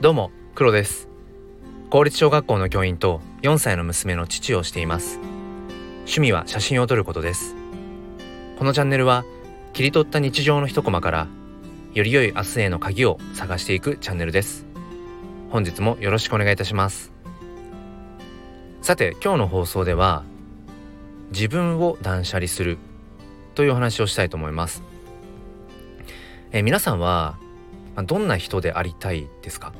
どうも黒です。公立小学校の教員と4歳の娘の父をしています。趣味は写真を撮ることです。このチャンネルは切り取った日常の一コマからより良い明日への鍵を探していくチャンネルです。本日もよろしくお願いいたします。さて今日の放送では自分を断捨離するというお話をしたいと思います。え皆さんはどんな人でありたいですか？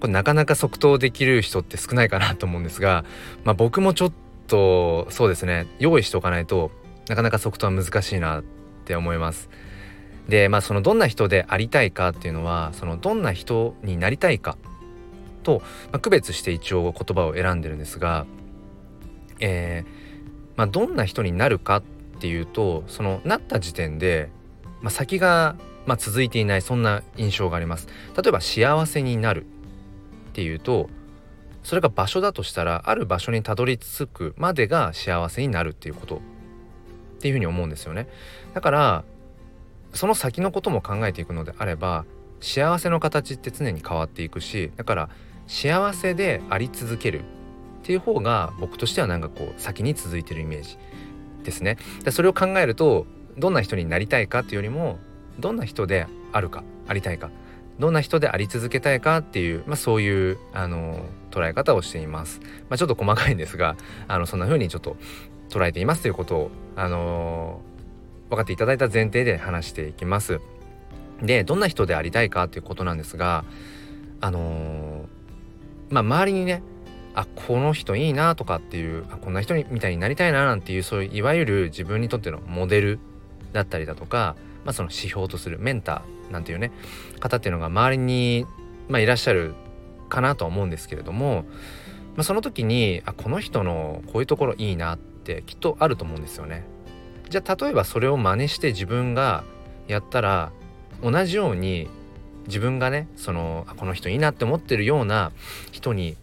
これなかなか即答できる人って少ないかなと思うんですが、まあ、僕もちょっとそうですね用意しておかないとなかなか即答は難しいなって思います。でまあそのどんな人でありたいかっていうのはそのどんな人になりたいかと、まあ、区別して一応言葉を選んでるんですが、えーまあ、どんな人になるかっていうとそのなった時点で、まあ、先が、まあ、続いていないそんな印象があります。例えば幸せになるっていうとそれが場所だとしたらある場所にたどり着くまでが幸せになるっていうこと。っていうふうに思うんですよね。だからその先のことも考えていくのであれば幸せの形って常に変わっていくしだから幸せであり続ける。っていう方が僕としてはなんかこう先に続いてるイメージ。ですね。でそれを考えるとどんな人になりたいかっていうよりもどんな人であるかありたいか。どんな人であり続けたいかっていう、まあ、そういうあの捉え方をしています。まあ、ちょっと細かいんですがあのそんな風にちょっと捉えていますということをあの分かっていただいた前提で話していきます。でどんな人でありたいかっていうことなんですがあのまあ周りにねあこの人いいなとかっていうあこんな人みたいになりたいななんていうそういういわゆる自分にとってのモデルだったりだとか、まあ、その指標とするメンターなんていうね方っていうのが周りに、まあ、いらっしゃるかなとは思うんですけれども、まあ、その時にあこの人のこういうところいいなってきっとあると思うんですよね。じゃあ例えばそれを真似して自分がやったら同じように自分がねそのあこの人いいなって思ってるような人に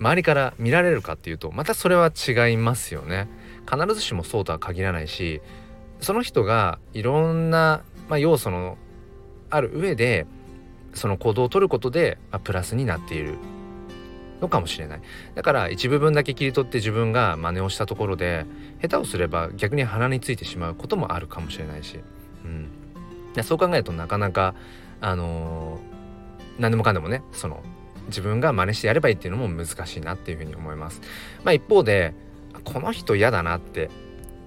周りから見られるかっていうとまたそれは違いますよね。必ずしもそうとは限らないしその人がいろんな、まあ、要素のある上でその行動をとることで、まあ、プラスになっているのかもしれない。だから一部分だけ切り取って自分が真似をしたところで下手をすれば逆に鼻についてしまうこともあるかもしれないし、うん、そう考えるとなかなかあのー、何でもかんでもねその自分が真似してやればいいっていうのも難しいなっていうふうに思います。まあ、一方でこの人嫌だなって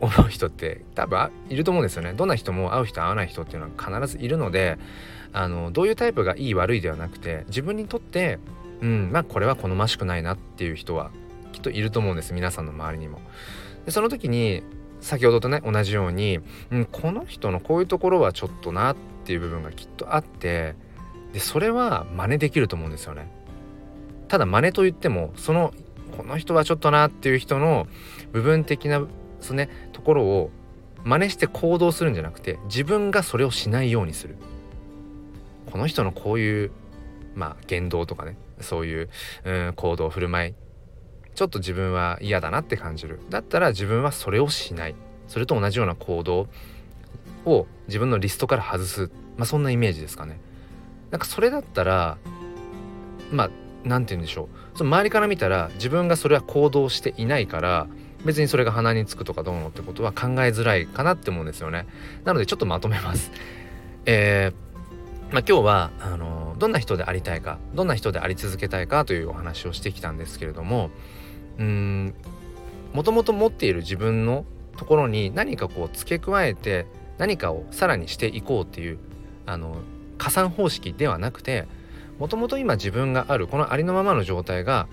思う人って多分いると思うんですよねどんな人も会う人会わない人っていうのは必ずいるのであのどういうタイプがいい悪いではなくて自分にとってうんまあこれは好ましくないなっていう人はきっといると思うんです皆さんの周りにも。でその時に先ほどとね同じように、うん、この人のこういうところはちょっとなっていう部分がきっとあってでそれは真似できると思うんですよね。ただ真似といってもそのこの人はちょっとなっていう人の部分的なそねところを真似して行動するんじゃなくて自分がそれをしないようにする。この人のこういうまあ言動とかねそういう、うん、行動振る舞いちょっと自分は嫌だなって感じる。だったら自分はそれをしない。それと同じような行動を自分のリストから外す。まあそんなイメージですかね。なんかそれだったらまあ何て言うんでしょう。その周りから見たら自分がそれは行動していないから別にそれが鼻につくとかどうのってことは考えづらいかなって思うんですよね。なのでちょっとまとめます。えー、まあ、今日はあのどんな人でありたいかどんな人であり続けたいかというお話をしてきたんですけれどもうんもともと持っている自分のところに何かこう付け加えて何かをさらにしていこうっていうあの加算方式ではなくてもともと今自分があるこのありのままの状態が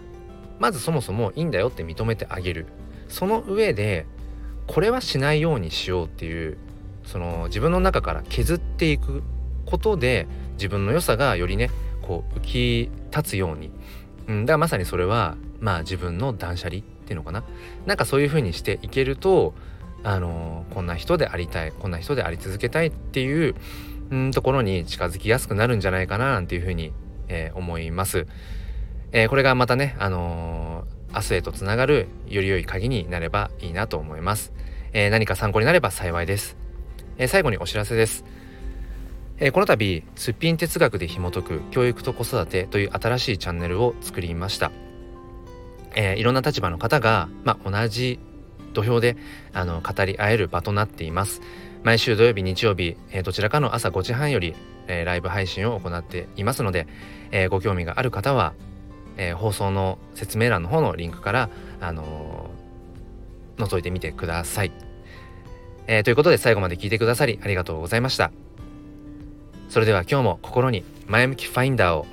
まずそもそもいいんだよって認めてあげるその上でこれはしないようにしようっていうその自分の中から削っていくことで自分の良さがよりねこう浮き立つように、うん、だからまさにそれはまあ自分の断捨離っていうのかななんかそういう風にしていけるとあのー、こんな人でありたいこんな人であり続けたいっていう、うん、ところに近づきやすくなるんじゃないかななんていう風に、えー、思います。えー、これがまたね、あの明日へとつながるより良い鍵になればいいなと思います。えー、何か参考になれば幸いです。えー、最後にお知らせです。えー、この度すっぴん哲学で紐解く教育と子育てという新しいチャンネルを作りました、えー、いろんな立場の方が、まあ、同じ土俵であの語り合える場となっています毎週土曜日日曜日、えー、どちらかの朝5時半より、えー、ライブ配信を行っていますので、えー、ご興味がある方は、え放送の説明欄の方のリンクから、あの覗いてみてください、えということで最後まで聞いてくださりありがとうございました。それでは今日も心に前向きファインダーを